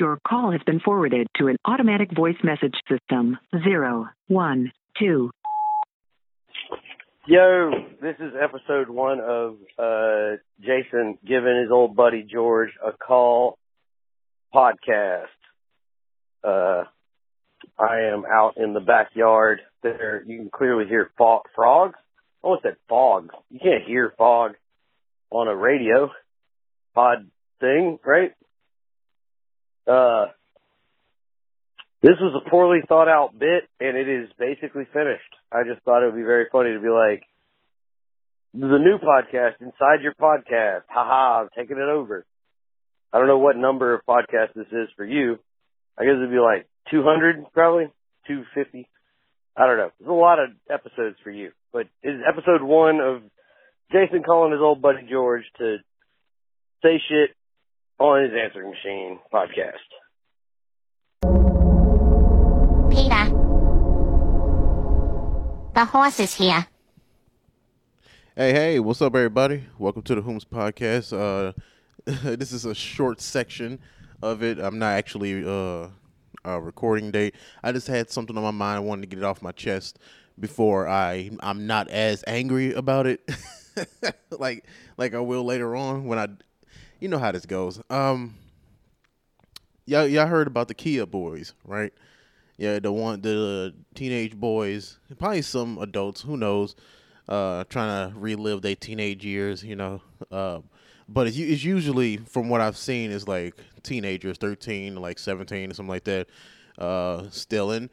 Your call has been forwarded to an automatic voice message system. Zero, one, two. Yo, this is episode one of uh, Jason giving his old buddy George a call podcast. Uh, I am out in the backyard. There, you can clearly hear frogs. I almost said fog. You can't hear fog on a radio pod thing, right? Uh, this was a poorly thought out bit and it is basically finished. I just thought it would be very funny to be like, the new podcast inside your podcast. Haha, I'm taking it over. I don't know what number of podcast this is for you. I guess it'd be like 200 probably, 250. I don't know. There's a lot of episodes for you, but it's episode one of Jason calling his old buddy George to say shit on his answering machine podcast. Peter. The horse is here. Hey, hey, what's up, everybody? Welcome to the Whomst Podcast. Uh, this is a short section of it. I'm not actually uh, a recording date. I just had something on my mind. I wanted to get it off my chest before I I'm not as angry about it, like like I will later on when I, you know how this goes. Um, y'all y'all heard about the Kia boys, right? Yeah, the one the teenage boys, probably some adults, who knows, uh, trying to relive their teenage years, you know. Uh, but it's, it's usually, from what I've seen, is like teenagers, thirteen, like seventeen, or something like that, uh, stealing,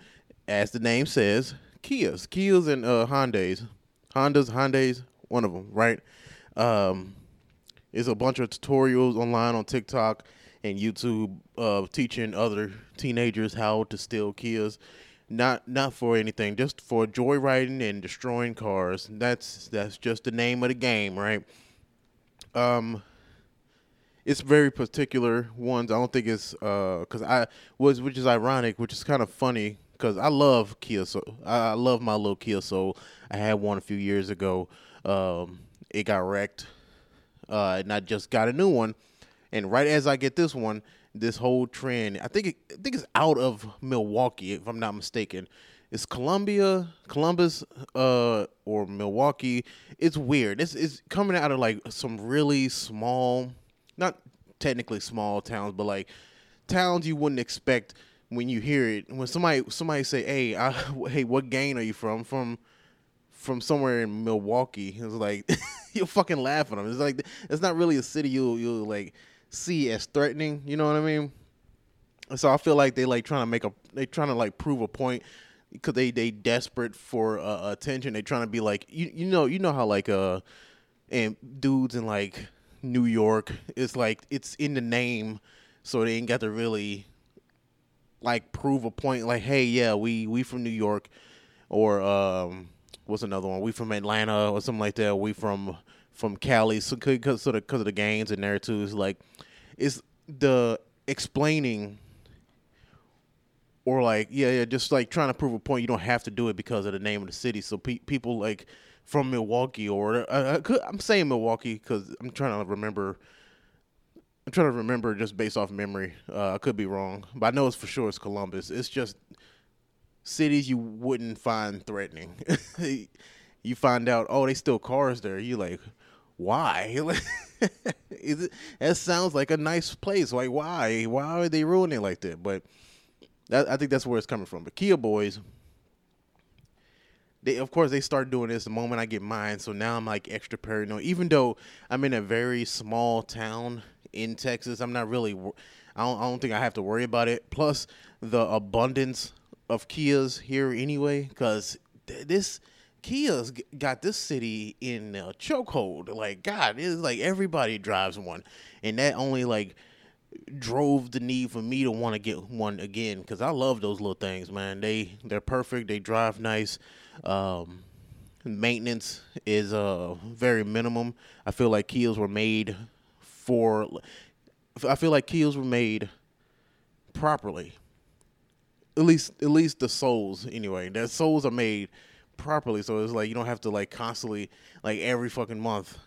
as the name says, Kias, Kias and uh, Hondas, Hondas, Hondas, one of them, right? Um, there's a bunch of tutorials online on TikTok and YouTube uh, teaching other teenagers how to steal Kias. Not not for anything, just for joyriding and destroying cars. That's that's just the name of the game, right? Um, it's very particular ones. I don't think it's because I was, which is ironic, which is kind of funny because I love Kia Soul. I love my little Kia Soul. I had one a few years ago. Um, it got wrecked, uh, and I just got a new one. And right as I get this one, this whole trend, I think it, I think it's out of Milwaukee, if I'm not mistaken. It's Columbia, Columbus, uh, or Milwaukee. It's weird. It's it's coming out of like some really small, not technically small towns, but like towns you wouldn't expect when you hear it. When somebody somebody say, "Hey, I, hey, what gang are you from?" From from somewhere in Milwaukee. It's like you'll fucking laugh at them. It's like it's not really a city you'll you'll like see as threatening. You know what I mean? So I feel like they like trying to make a they trying to like prove a point because they they desperate for uh, attention. They trying to be like you you know you know how like uh and dudes in like New York it's like it's in the name, so they ain't got to really like prove a point. Like hey yeah we we from New York or um what's another one we from Atlanta or something like that. We from from Cali so because of the because of the gangs in there too. It's like it's the explaining or like yeah yeah just like trying to prove a point you don't have to do it because of the name of the city so pe- people like from milwaukee or uh, I could, i'm saying milwaukee because i'm trying to remember i'm trying to remember just based off memory uh, i could be wrong but i know it's for sure it's columbus it's just cities you wouldn't find threatening you find out oh they still cars there you like why Is it, that sounds like a nice place like why why are they ruining it like that but that, I think that's where it's coming from. But Kia boys, they of course they start doing this the moment I get mine. So now I'm like extra paranoid. Even though I'm in a very small town in Texas, I'm not really. I don't, I don't think I have to worry about it. Plus the abundance of Kias here anyway, because th- this Kia's got this city in a chokehold. Like God, it's like everybody drives one, and that only like drove the need for me to want to get one again because I love those little things, man. They they're perfect. They drive nice. Um, maintenance is uh very minimum. I feel like Kias were made for. I feel like Kias were made properly. At least at least the souls anyway. The souls are made properly, so it's like you don't have to like constantly like every fucking month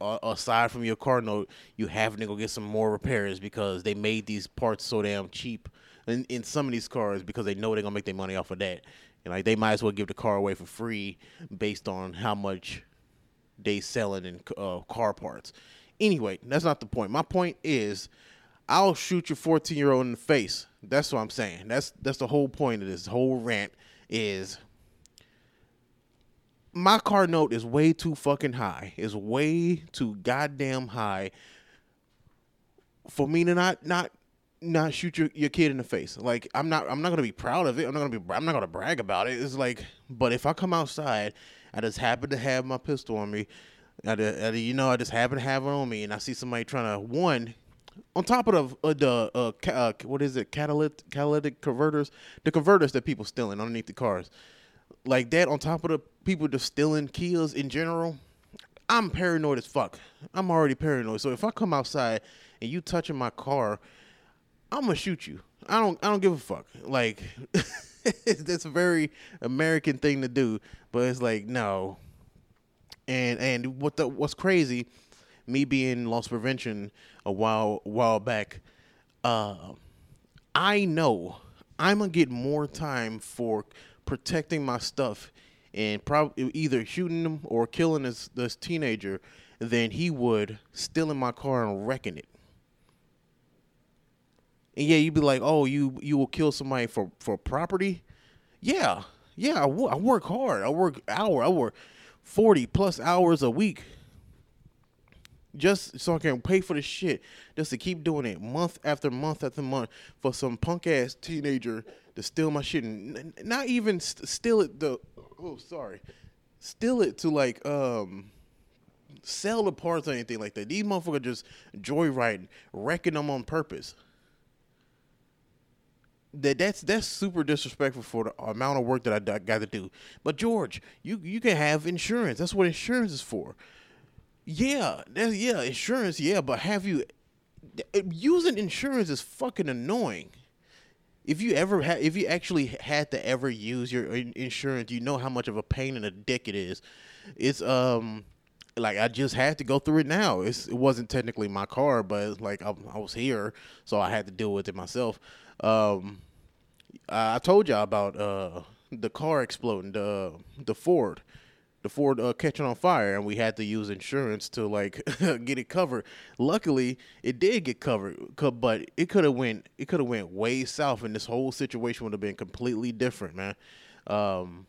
uh, aside from your car note, you having to go get some more repairs because they made these parts so damn cheap in, in some of these cars because they know they're gonna make their money off of that. And like they might as well give the car away for free based on how much they selling in uh, car parts. Anyway, that's not the point. My point is, I'll shoot your 14 year old in the face. That's what I'm saying. That's that's the whole point of this whole rant. Is my car note is way too fucking high. It's way too goddamn high for me to not not not shoot your, your kid in the face. Like I'm not I'm not gonna be proud of it. I'm not gonna be I'm not gonna brag about it. It's like, but if I come outside, I just happen to have my pistol on me. I, I, you know, I just happen to have it on me, and I see somebody trying to one on top of the uh, the uh, uh, what is it catalytic catalytic converters, the converters that people stealing underneath the cars, like that. On top of the people just stealing Kias in general, I'm paranoid as fuck. I'm already paranoid. So if I come outside and you touching my car, I'm gonna shoot you. I don't I don't give a fuck. Like that's a very American thing to do, but it's like no. And and what the what's crazy, me being loss prevention a while while back, uh, I know I'm gonna get more time for protecting my stuff and probably either shooting them or killing this this teenager than he would stealing my car and wrecking it. And yeah, you'd be like, "Oh, you you will kill somebody for for property?" Yeah, yeah. I, w- I work hard. I work hour. I work forty plus hours a week just so I can pay for the shit, just to keep doing it month after month after month for some punk ass teenager to steal my shit and not even st- steal it. The oh, sorry, steal it to like um sell the parts or anything like that. These motherfuckers just joyriding, wrecking them on purpose that that's that's super disrespectful for the amount of work that I, got to do. But George, you you can have insurance. That's what insurance is for. Yeah, yeah, insurance. Yeah, but have you using insurance is fucking annoying. If you ever had, if you actually had to ever use your insurance, you know how much of a pain in the dick it is. It's um like I just had to go through it now. It's, it wasn't technically my car, but like I, I was here, so I had to deal with it myself. Um, I told y'all about uh, the car exploding, the the Ford, the Ford uh, catching on fire, and we had to use insurance to like get it covered. Luckily, it did get covered, but it could have went it could have went way south, and this whole situation would have been completely different, man. Um,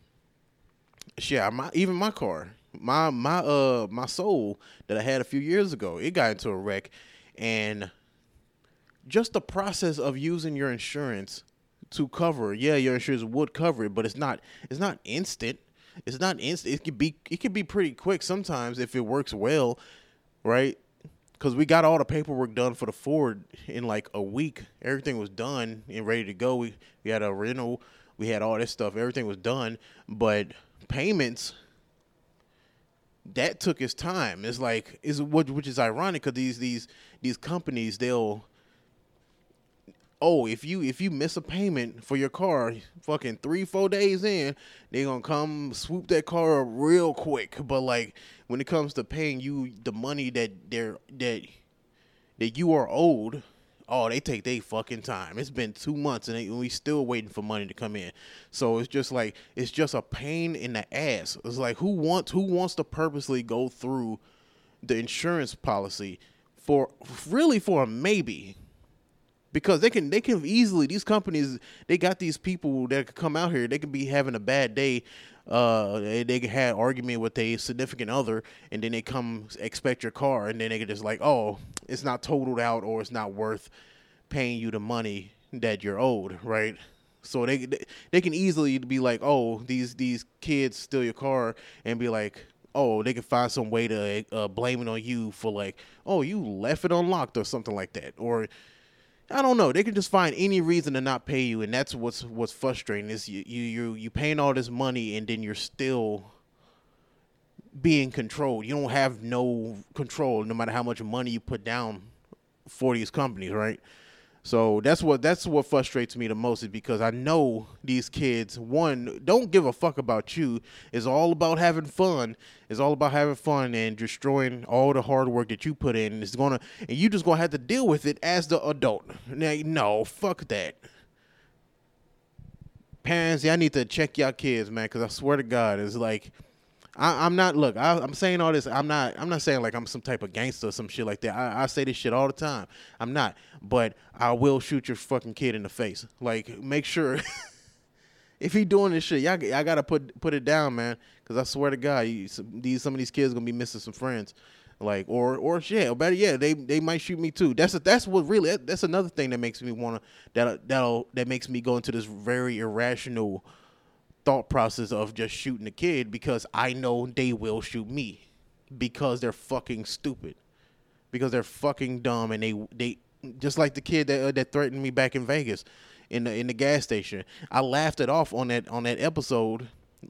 yeah, my even my car, my my uh my soul that I had a few years ago, it got into a wreck, and just the process of using your insurance to cover. Yeah, your insurance would cover it, but it's not it's not instant. It's not instant. It could be it could be pretty quick sometimes if it works well, right? Cuz we got all the paperwork done for the Ford in like a week. Everything was done and ready to go. We we had a rental, we had all this stuff. Everything was done, but payments that took its time. It's like is what which is ironic cuz these these these companies they'll oh, if you if you miss a payment for your car, fucking three four days in, they gonna come swoop that car up real quick. But like when it comes to paying you the money that they're that that you are owed, oh, they take their fucking time. It's been two months and, they, and we still waiting for money to come in. So it's just like it's just a pain in the ass. It's like who wants who wants to purposely go through the insurance policy for really for a maybe because they can they can easily these companies they got these people that could come out here. They could be having a bad day uh they, they have argument with a significant other and then they come expect your car and then they could just like oh it's not totaled out or it's not worth paying you the money that you're owed right? So they they can easily be like oh these these kids steal your car and be like oh, they can find some way to uh, blame it on you for like, oh, you left it unlocked or something like that, or I don't know. They can just find any reason to not pay you, and that's what's what's frustrating is you you you you paying all this money and then you're still being controlled. You don't have no control, no matter how much money you put down for these companies, right? So that's what that's what frustrates me the most is because I know these kids one don't give a fuck about you. It's all about having fun. It's all about having fun and destroying all the hard work that you put in. It's gonna and you just gonna have to deal with it as the adult. Now, no, fuck that. Parents, y'all need to check y'all kids, man, because I swear to God, it's like I, am not. Look, I, am saying all this. I'm not. I'm not saying like I'm some type of gangster or some shit like that. I, I say this shit all the time. I'm not. But I will shoot your fucking kid in the face. Like, make sure if he doing this shit, y'all, y'all gotta put put it down, man. Because I swear to God, you, some, these some of these kids gonna be missing some friends. Like, or or shit, or better yeah, they they might shoot me too. That's a, that's what really. That's another thing that makes me wanna that that that makes me go into this very irrational thought process of just shooting a kid because I know they will shoot me because they're fucking stupid. Because they're fucking dumb and they they just like the kid that uh, that threatened me back in Vegas in the in the gas station. I laughed it off on that on that episode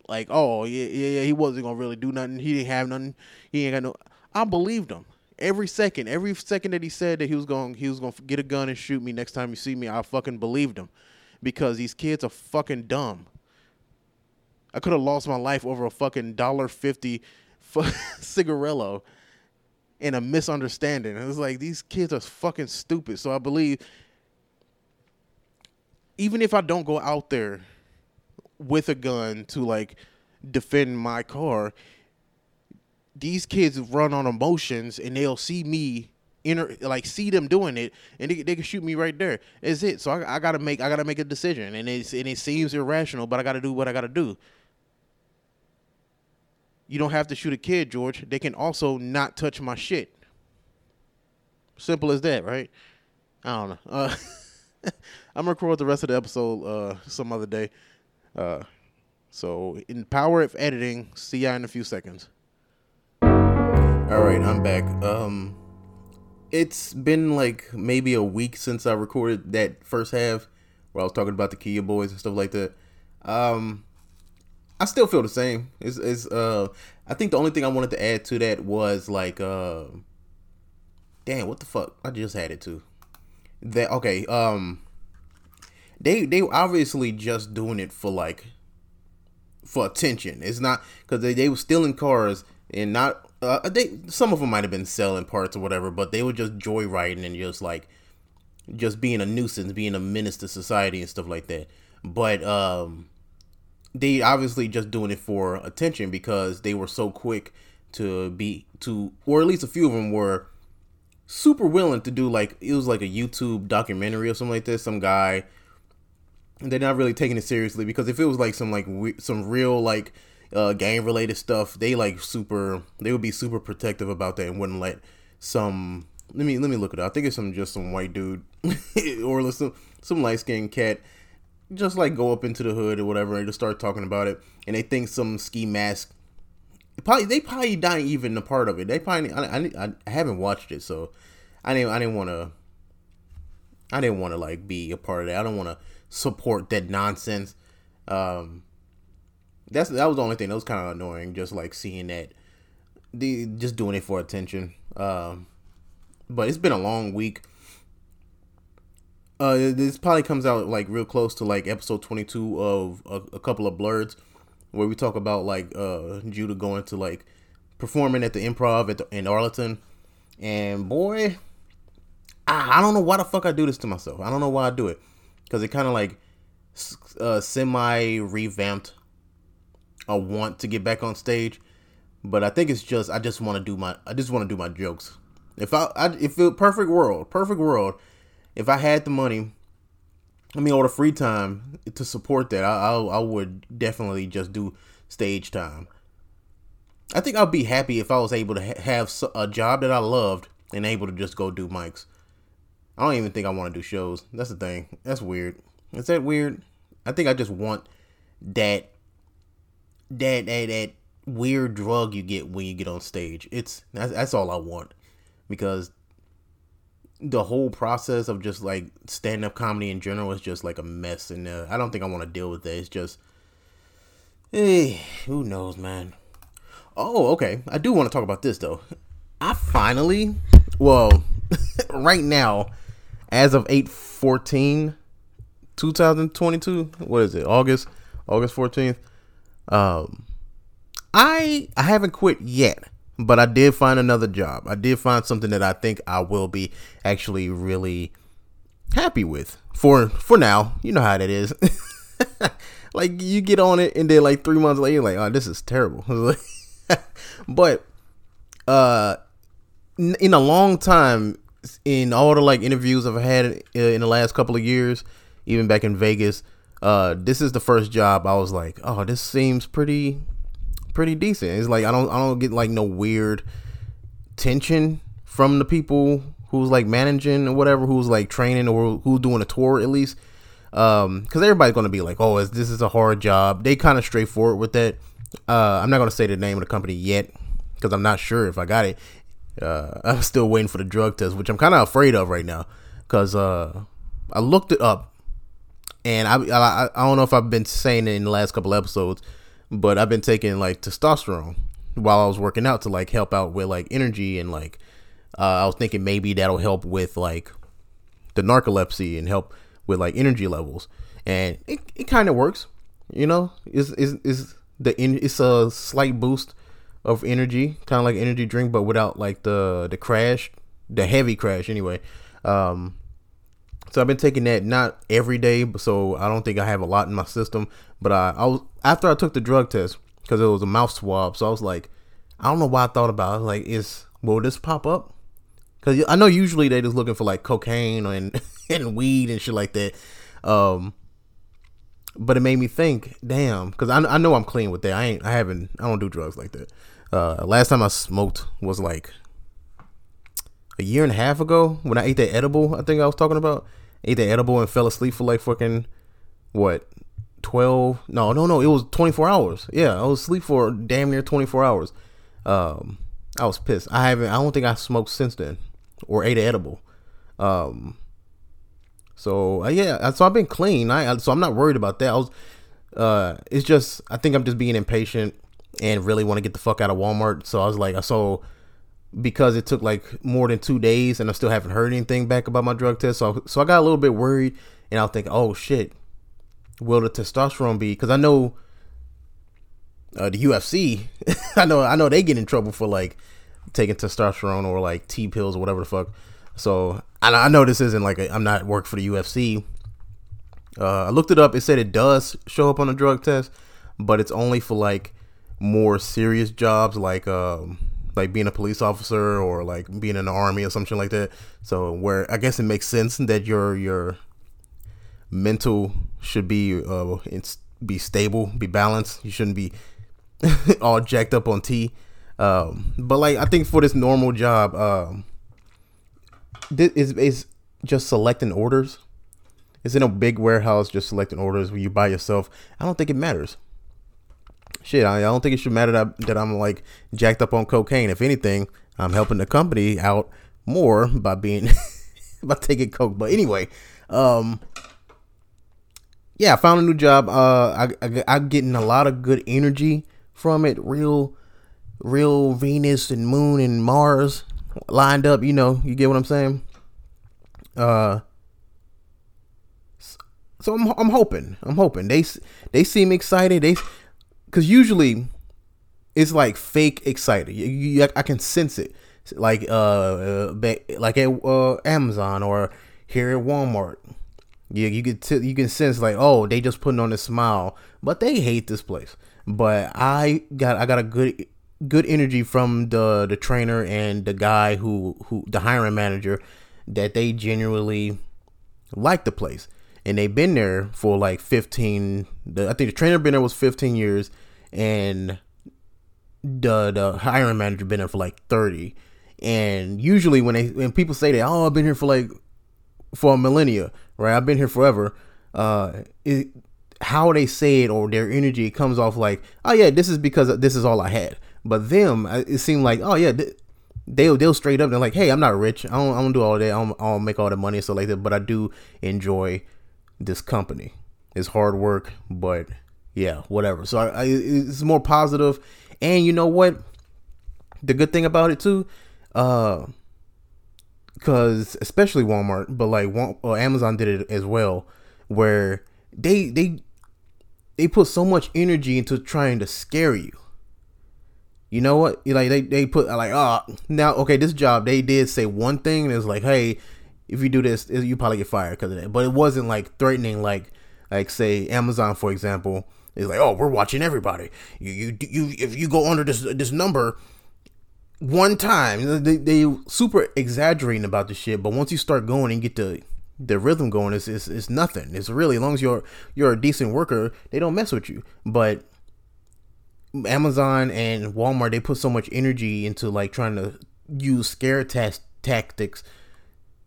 like, "Oh, yeah yeah, yeah he wasn't going to really do nothing. He didn't have nothing. He ain't got no I believed him. Every second, every second that he said that he was going he was going to get a gun and shoot me next time you see me, I fucking believed him because these kids are fucking dumb I could have lost my life over a fucking dollar fifty cigarillo in a misunderstanding. It was like these kids are fucking stupid. So I believe even if I don't go out there with a gun to like defend my car, these kids run on emotions and they'll see me inter like see them doing it and they, they can shoot me right there. Is it. So I, I gotta make I gotta make a decision and it's and it seems irrational, but I gotta do what I gotta do you don't have to shoot a kid, George. They can also not touch my shit. Simple as that, right? I don't know. Uh, I'm gonna record the rest of the episode uh, some other day. Uh, so, in power of editing, see ya in a few seconds. All right, I'm back. Um, it's been like maybe a week since I recorded that first half where I was talking about the Kia boys and stuff like that. Um, I still feel the same. Is is uh I think the only thing I wanted to add to that was like uh damn what the fuck I just had it too. That okay, um they they obviously just doing it for like for attention. It's not because they, they were stealing cars and not uh, they some of them might have been selling parts or whatever, but they were just joyriding and just like just being a nuisance, being a menace to society and stuff like that. But um they obviously just doing it for attention because they were so quick to be to or at least a few of them were super willing to do like it was like a YouTube documentary or something like this some guy they're not really taking it seriously because if it was like some like we, some real like uh gang related stuff they like super they would be super protective about that and wouldn't let some let me let me look it up. I think it's some just some white dude or some some light skinned cat just like go up into the hood or whatever and just start talking about it, and they think some ski mask. Probably they probably not even a part of it. They probably I, I, I haven't watched it, so I didn't I didn't want to. I didn't want to like be a part of that. I don't want to support that nonsense. Um, that's that was the only thing that was kind of annoying. Just like seeing that, the just doing it for attention. Um, but it's been a long week. Uh, this probably comes out like real close to like episode 22 of a, a couple of blurs where we talk about like uh Judah going to like performing at the improv at the, in Arlington. And boy I, I don't know why the fuck I do this to myself. I don't know why I do it. Because it kind of like uh, semi revamped a want to get back on stage. But I think it's just I just want to do my I just want to do my jokes. If I, I if it perfect world perfect world if I had the money, I mean, or the free time to support that, I, I, I would definitely just do stage time. I think I'd be happy if I was able to ha- have a job that I loved and able to just go do mics. I don't even think I want to do shows. That's the thing. That's weird. Is that weird? I think I just want that that that, that weird drug you get when you get on stage. It's that's, that's all I want because the whole process of just like stand up comedy in general is just like a mess, and uh, I don't think I want to deal with that. It's just, hey, who knows, man. Oh, okay. I do want to talk about this though. I finally, well, right now, as of 8 14 2022 what is it august august 14th um i i haven't quit yet but i did find another job. I did find something that i think i will be actually really happy with for for now. You know how that is. Like you get on it and then like three months later like oh this is terrible. But uh in a long time in all the like interviews I've had uh, in the last couple of years, even back in Vegas, uh, this is the first job I was like, oh, this seems pretty, pretty decent. It's like I don't, I don't get like no weird tension from the people who's like managing or whatever, who's like training or who's doing a tour at least. Um, because everybody's gonna be like, oh, this is a hard job. They kind of straightforward with that. Uh, I'm not gonna say the name of the company yet because I'm not sure if I got it. Uh, I'm still waiting for the drug test, which I'm kind of afraid of right now, because uh, I looked it up, and I, I I don't know if I've been saying it in the last couple episodes, but I've been taking like testosterone while I was working out to like help out with like energy and like uh, I was thinking maybe that'll help with like the narcolepsy and help with like energy levels, and it, it kind of works, you know. Is is is the it's a slight boost of energy, kind of like energy drink, but without like the the crash, the heavy crash anyway. Um, so I've been taking that not every day, so I don't think I have a lot in my system. But I, I was after I took the drug test because it was a mouth swab, so I was like, I don't know why I thought about it. Like, is will this pop up? Because I know usually they're just looking for like cocaine and and weed and shit like that. Um, but it made me think, damn, because I, I know I'm clean with that. I ain't, I haven't, I don't do drugs like that. Uh, last time I smoked was like a year and a half ago when I ate that edible. I think I was talking about ate that edible and fell asleep for like fucking what twelve? No, no, no. It was twenty four hours. Yeah, I was asleep for damn near twenty four hours. Um, I was pissed. I haven't. I don't think I smoked since then or ate an edible. Um, so uh, yeah, so I've been clean. I so I'm not worried about that. I was. Uh, it's just I think I'm just being impatient and really want to get the fuck out of Walmart. So I was like, i so because it took like more than two days and I still haven't heard anything back about my drug test. So, so I got a little bit worried and I was thinking, oh shit, will the testosterone be? Because I know uh, the UFC, I know, I know they get in trouble for like taking testosterone or like T pills or whatever the fuck. So I, I know this isn't like i am not work for the UFC. Uh, I looked it up. It said it does show up on a drug test, but it's only for like more serious jobs like um like being a police officer or like being in the army or something like that. So where I guess it makes sense that your your mental should be uh be stable, be balanced. You shouldn't be all jacked up on tea. Um, but like I think for this normal job, um, this is is just selecting orders. It's in a big warehouse just selecting orders where you by yourself. I don't think it matters shit, I, I don't think it should matter that, that I'm like jacked up on cocaine. If anything, I'm helping the company out more by being by taking coke. But anyway, um, yeah, I found a new job. Uh, I, I I'm getting a lot of good energy from it. Real, real Venus and Moon and Mars lined up. You know, you get what I'm saying. Uh, so I'm I'm hoping I'm hoping they they seem excited. They because usually it's like fake excited. You, you, I can sense it, like uh, uh like at uh, Amazon or here at Walmart. Yeah, you can t- you can sense like oh they just putting on a smile, but they hate this place. But I got I got a good good energy from the the trainer and the guy who who the hiring manager that they genuinely like the place and they've been there for like 15 the, i think the trainer been there was 15 years and the the hiring manager been there for like 30 and usually when they when people say that oh i've been here for like for a millennia right i've been here forever uh it, how they say it or their energy comes off like oh yeah this is because this is all i had. But them it seemed like oh yeah they'll they'll straight up they're like hey i'm not rich. I don't, I don't do all that. I don't, I don't make all the money and stuff like that but i do enjoy this company it's hard work but yeah, whatever. So I, I, it's more positive, and you know what? The good thing about it too, uh, because especially Walmart, but like well, Amazon did it as well, where they they they put so much energy into trying to scare you. You know what? Like they they put like oh now okay this job they did say one thing and it's like hey if you do this you probably get fired because of that, but it wasn't like threatening like like say Amazon for example. Is like oh we're watching everybody. You you you if you go under this this number one time they, they super exaggerating about the shit. But once you start going and get the the rhythm going it's, it's it's nothing. It's really as long as you're you're a decent worker they don't mess with you. But amazon and walmart they put so much energy into like trying to use scare test tactics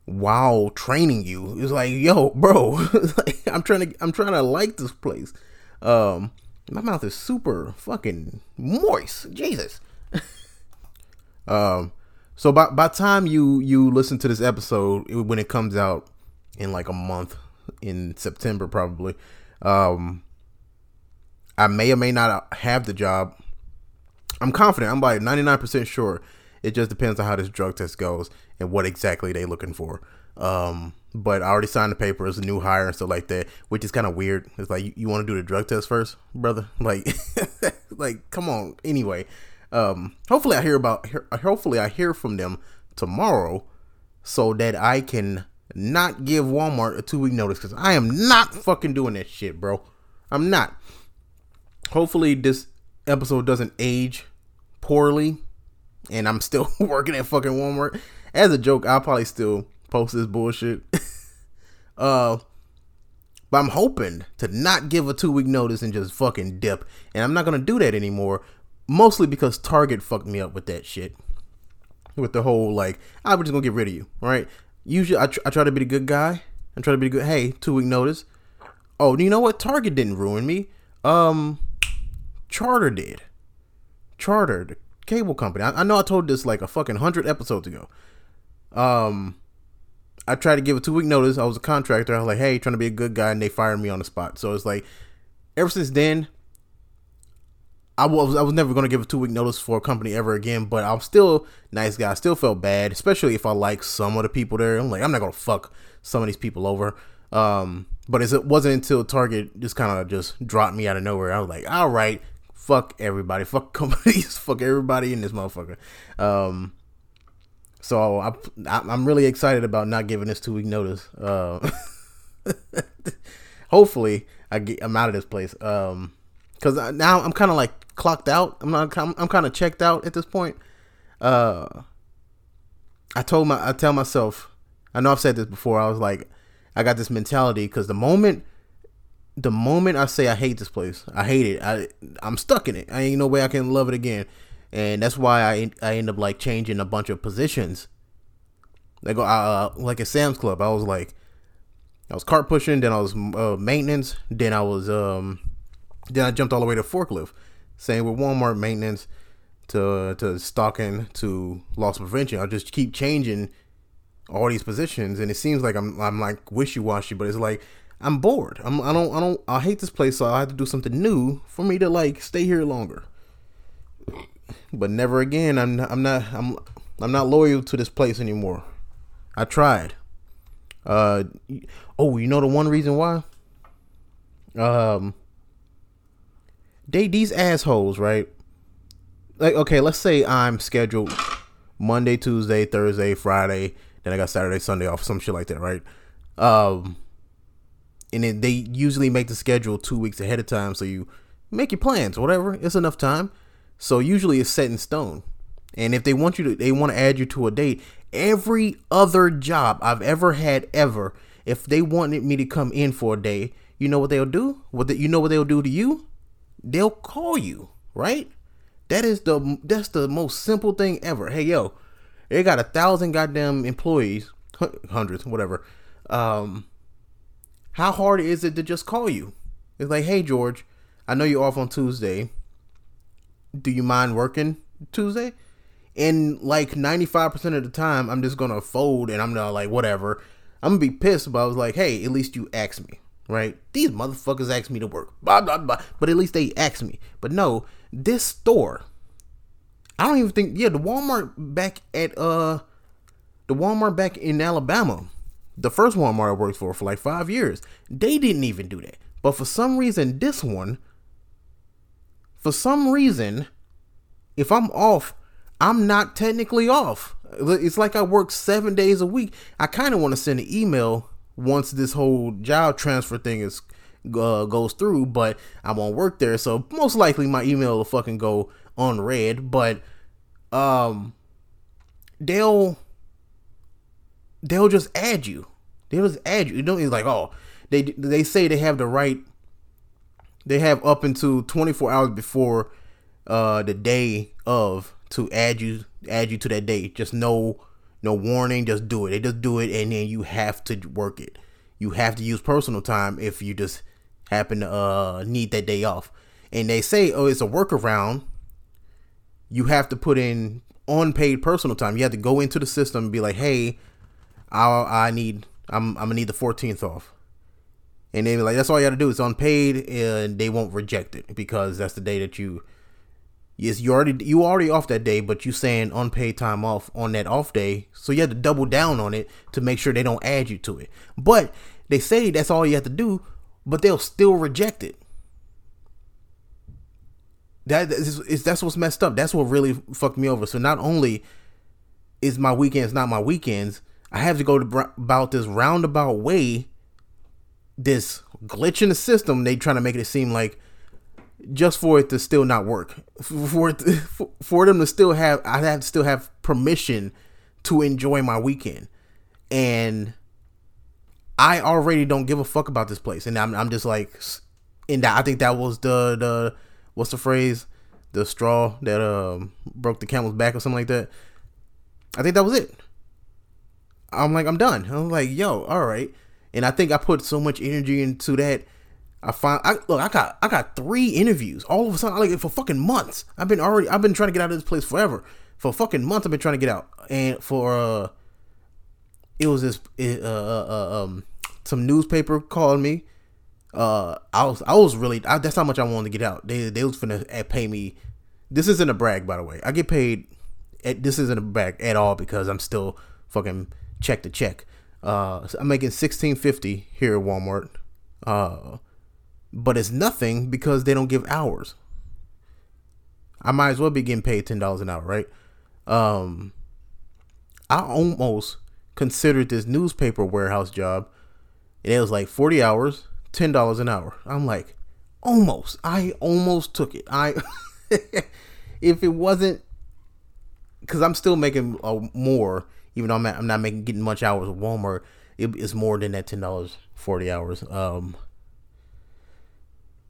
while training you it's like yo bro like, i'm trying to i'm trying to like this place um my mouth is super fucking moist jesus um, so by by time you you listen to this episode when it comes out in like a month in September probably, um, I may or may not have the job. I'm confident. I'm like 99% sure. It just depends on how this drug test goes and what exactly they looking for. Um, but I already signed the paper as a new hire and stuff like that, which is kind of weird. It's like you, you want to do the drug test first, brother? Like, like come on. Anyway, um, hopefully I hear about. Hopefully I hear from them tomorrow, so that I can not give Walmart a two week notice because I am not fucking doing that shit, bro. I'm not. Hopefully this episode doesn't age poorly, and I'm still working at fucking Walmart. As a joke, I'll probably still post this bullshit. uh, but I'm hoping to not give a two week notice and just fucking dip. And I'm not gonna do that anymore mostly because Target fucked me up with that shit. With the whole like, I'm ah, just gonna get rid of you, right? Usually, I, tr- I try to be the good guy. I try to be the good. Hey, two week notice. Oh, you know what? Target didn't ruin me. Um, Charter did. Charter, the cable company. I, I know I told this like a fucking hundred episodes ago. Um, I tried to give a two week notice. I was a contractor. I was like, hey, trying to be a good guy, and they fired me on the spot. So it's like, ever since then, I was I was never gonna give a two week notice for a company ever again, but I'm still nice guy. I still felt bad, especially if I like some of the people there. I'm like, I'm not gonna fuck some of these people over. Um, but it wasn't until Target just kind of just dropped me out of nowhere. I was like, all right, fuck everybody, fuck companies, fuck everybody in this motherfucker. Um, so I, I'm really excited about not giving this two week notice. Uh, hopefully I get I'm out of this place. Um, because now I'm kind of like clocked out. I'm not. I'm, I'm kind of checked out at this point. Uh, I told my. I tell myself. I know I've said this before. I was like, I got this mentality because the moment, the moment I say I hate this place, I hate it. I I'm stuck in it. I ain't no way I can love it again, and that's why I I end up like changing a bunch of positions. Like uh, like at Sam's Club, I was like, I was cart pushing, then I was uh, maintenance, then I was um, then I jumped all the way to forklift. Same with Walmart maintenance to to stocking to loss prevention. I just keep changing all these positions, and it seems like I'm I'm like wishy washy, but it's like I'm bored. I'm I don't I don't I hate this place, so I have to do something new for me to like stay here longer. But never again. I'm not, I'm not I'm I'm not loyal to this place anymore. I tried. Uh oh, you know the one reason why? Um they these assholes, right? Like, okay, let's say I'm scheduled Monday, Tuesday, Thursday, Friday, then I got Saturday, Sunday off, some shit like that, right? Um, and then they usually make the schedule two weeks ahead of time, so you make your plans, whatever. It's enough time. So usually it's set in stone. And if they want you to, they want to add you to a date. Every other job I've ever had ever, if they wanted me to come in for a day, you know what they'll do? What the, you know what they'll do to you? they'll call you, right? That is the that's the most simple thing ever. Hey yo, they got a thousand goddamn employees, hundreds, whatever. Um, how hard is it to just call you? It's like, hey George, I know you're off on Tuesday. Do you mind working Tuesday? And like 95% of the time, I'm just gonna fold and I'm not like, whatever. I'm gonna be pissed, but I was like, hey, at least you asked me right? These motherfuckers asked me to work, blah, blah, blah. But at least they asked me. But no, this store, I don't even think, yeah, the Walmart back at, uh, the Walmart back in Alabama, the first Walmart I worked for for like five years, they didn't even do that. But for some reason, this one, for some reason, if I'm off, I'm not technically off. It's like I work seven days a week. I kind of want to send an email once this whole job transfer thing is uh, goes through, but I won't work there, so most likely my email will fucking go unread. But um, they'll they'll just add you. They'll just add you. You don't. It's like oh, they they say they have the right. They have up until 24 hours before uh the day of to add you add you to that day. Just no no warning, just do it. They just do it and then you have to work it. You have to use personal time if you just happen to uh need that day off. And they say, oh, it's a workaround. You have to put in unpaid personal time. You have to go into the system and be like, hey, I I need I'm I'm gonna need the 14th off. And they be like, that's all you got to do. It's unpaid, and they won't reject it because that's the day that you. Yes, you already you already off that day, but you saying unpaid time off on that off day, so you have to double down on it to make sure they don't add you to it. But they say that's all you have to do, but they'll still reject it. That is, is that's what's messed up. That's what really fucked me over. So not only is my weekends not my weekends, I have to go to about this roundabout way, this glitch in the system. They trying to make it seem like just for it to still not work, for it to, for them to still have, I have to still have permission to enjoy my weekend, and I already don't give a fuck about this place, and I'm I'm just like, and I think that was the the what's the phrase, the straw that um broke the camel's back or something like that. I think that was it. I'm like, I'm done. I'm like, yo, all right. And I think I put so much energy into that. I find, I look, I got, I got three interviews all of a sudden, like for fucking months. I've been already, I've been trying to get out of this place forever. For fucking months, I've been trying to get out. And for, uh, it was this, uh, uh, uh um, some newspaper called me. Uh, I was, I was really, I, that's how much I wanted to get out. They, they was uh, pay me. This isn't a brag, by the way. I get paid. At, this isn't a brag at all because I'm still fucking check to check. Uh, I'm making sixteen fifty here at Walmart, uh, but it's nothing because they don't give hours. I might as well be getting paid ten dollars an hour, right? Um, I almost considered this newspaper warehouse job, and it was like forty hours, ten dollars an hour. I'm like, almost. I almost took it. I if it wasn't because I'm still making uh, more even though I'm not, I'm not making getting much hours at Walmart, it, it's more than that ten dollars forty hours. Um,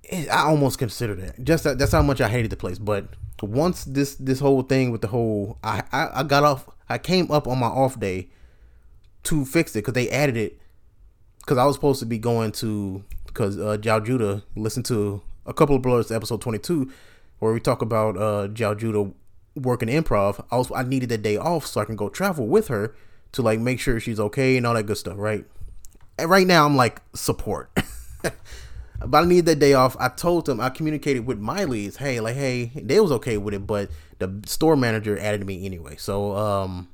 it, I almost consider that Just that, that's how much I hated the place. But once this this whole thing with the whole, I I, I got off. I came up on my off day to fix it because they added it. Because I was supposed to be going to because uh, Jow Judah listened to a couple of blurs episode twenty two where we talk about uh Jow Judah working improv, I was I needed that day off so I can go travel with her to like make sure she's okay and all that good stuff, right? And right now I'm like support. but I need that day off. I told them I communicated with my leads, hey, like hey, they was okay with it, but the store manager added me anyway. So um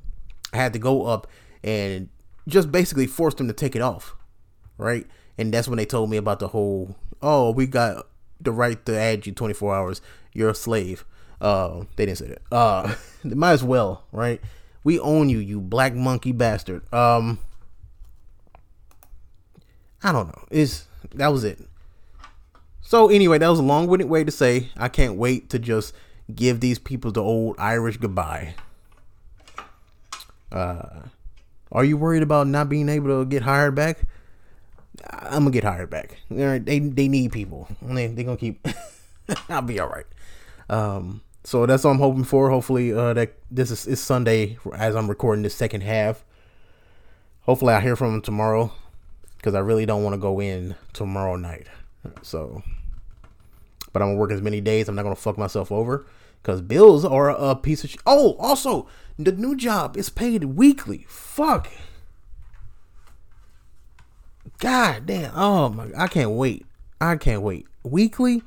I had to go up and just basically forced them to take it off. Right? And that's when they told me about the whole oh, we got the right to add you 24 hours. You're a slave. Uh, they didn't say that. Uh, they might as well, right? We own you, you black monkey bastard. Um, I don't know. Is that was it. So anyway, that was a long-winded way to say I can't wait to just give these people the old Irish goodbye. Uh, are you worried about not being able to get hired back? I'm gonna get hired back. They they need people. They they gonna keep. I'll be all right. Um, so that's what I'm hoping for. Hopefully, uh, that this is, is Sunday as I'm recording the second half. Hopefully, I hear from him tomorrow because I really don't want to go in tomorrow night. So, but I'm gonna work as many days. I'm not gonna fuck myself over because bills are a piece of. Sh- oh, also, the new job is paid weekly. Fuck. God damn. Oh my. I can't wait. I can't wait. Weekly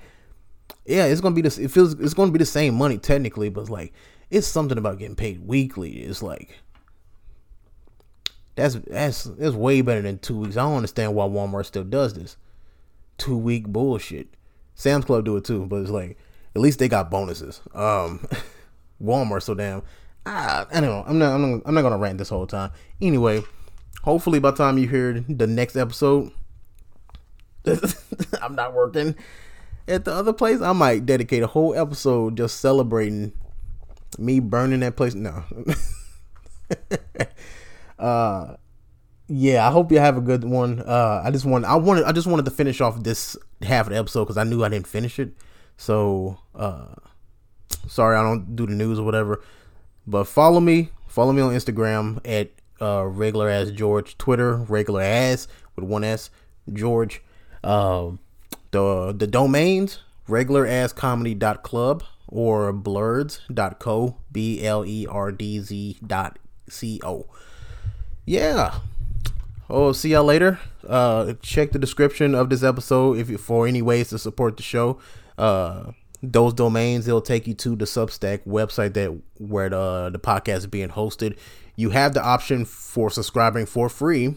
yeah, it's gonna be this. It feels it's gonna be the same money technically, but like it's something about getting paid weekly. It's like That's that's that's way better than two weeks. I don't understand why Walmart still does this. Two week bullshit. Sam's Club do it too, but it's like at least they got bonuses. Um, Walmart so damn. I, I don't know. I'm not. I'm not. I'm not gonna rant this whole time. Anyway, hopefully by the time you hear the next episode, I'm not working at the other place. I might dedicate a whole episode just celebrating me burning that place. No. uh yeah, I hope you have a good one. Uh, I just want I wanted I just wanted to finish off this half of the episode because I knew I didn't finish it. So uh, sorry I don't do the news or whatever. But follow me, follow me on Instagram at uh, regular as George, Twitter regular as with one S George. Um, the the domains regular as comedy dot club or blerdz dot co b l e r d z dot c o. Yeah. Oh, see y'all later. Uh, check the description of this episode if you, for any ways to support the show. Uh, those domains they'll take you to the Substack website that where the the podcast is being hosted. You have the option for subscribing for free,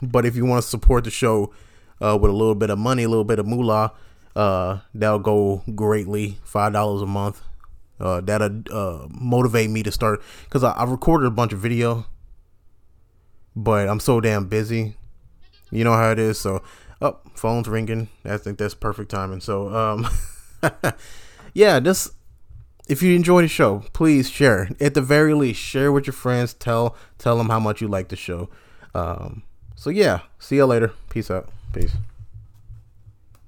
but if you want to support the show uh, with a little bit of money, a little bit of moolah, uh, that'll go greatly. Five dollars a month. Uh, that'll uh, motivate me to start because I, I recorded a bunch of video but I'm so damn busy. You know how it is. So, oh, phone's ringing. I think that's perfect timing. So, um, yeah, just if you enjoy the show, please share. At the very least, share with your friends. Tell tell them how much you like the show. Um, so yeah, see you later. Peace out. Peace.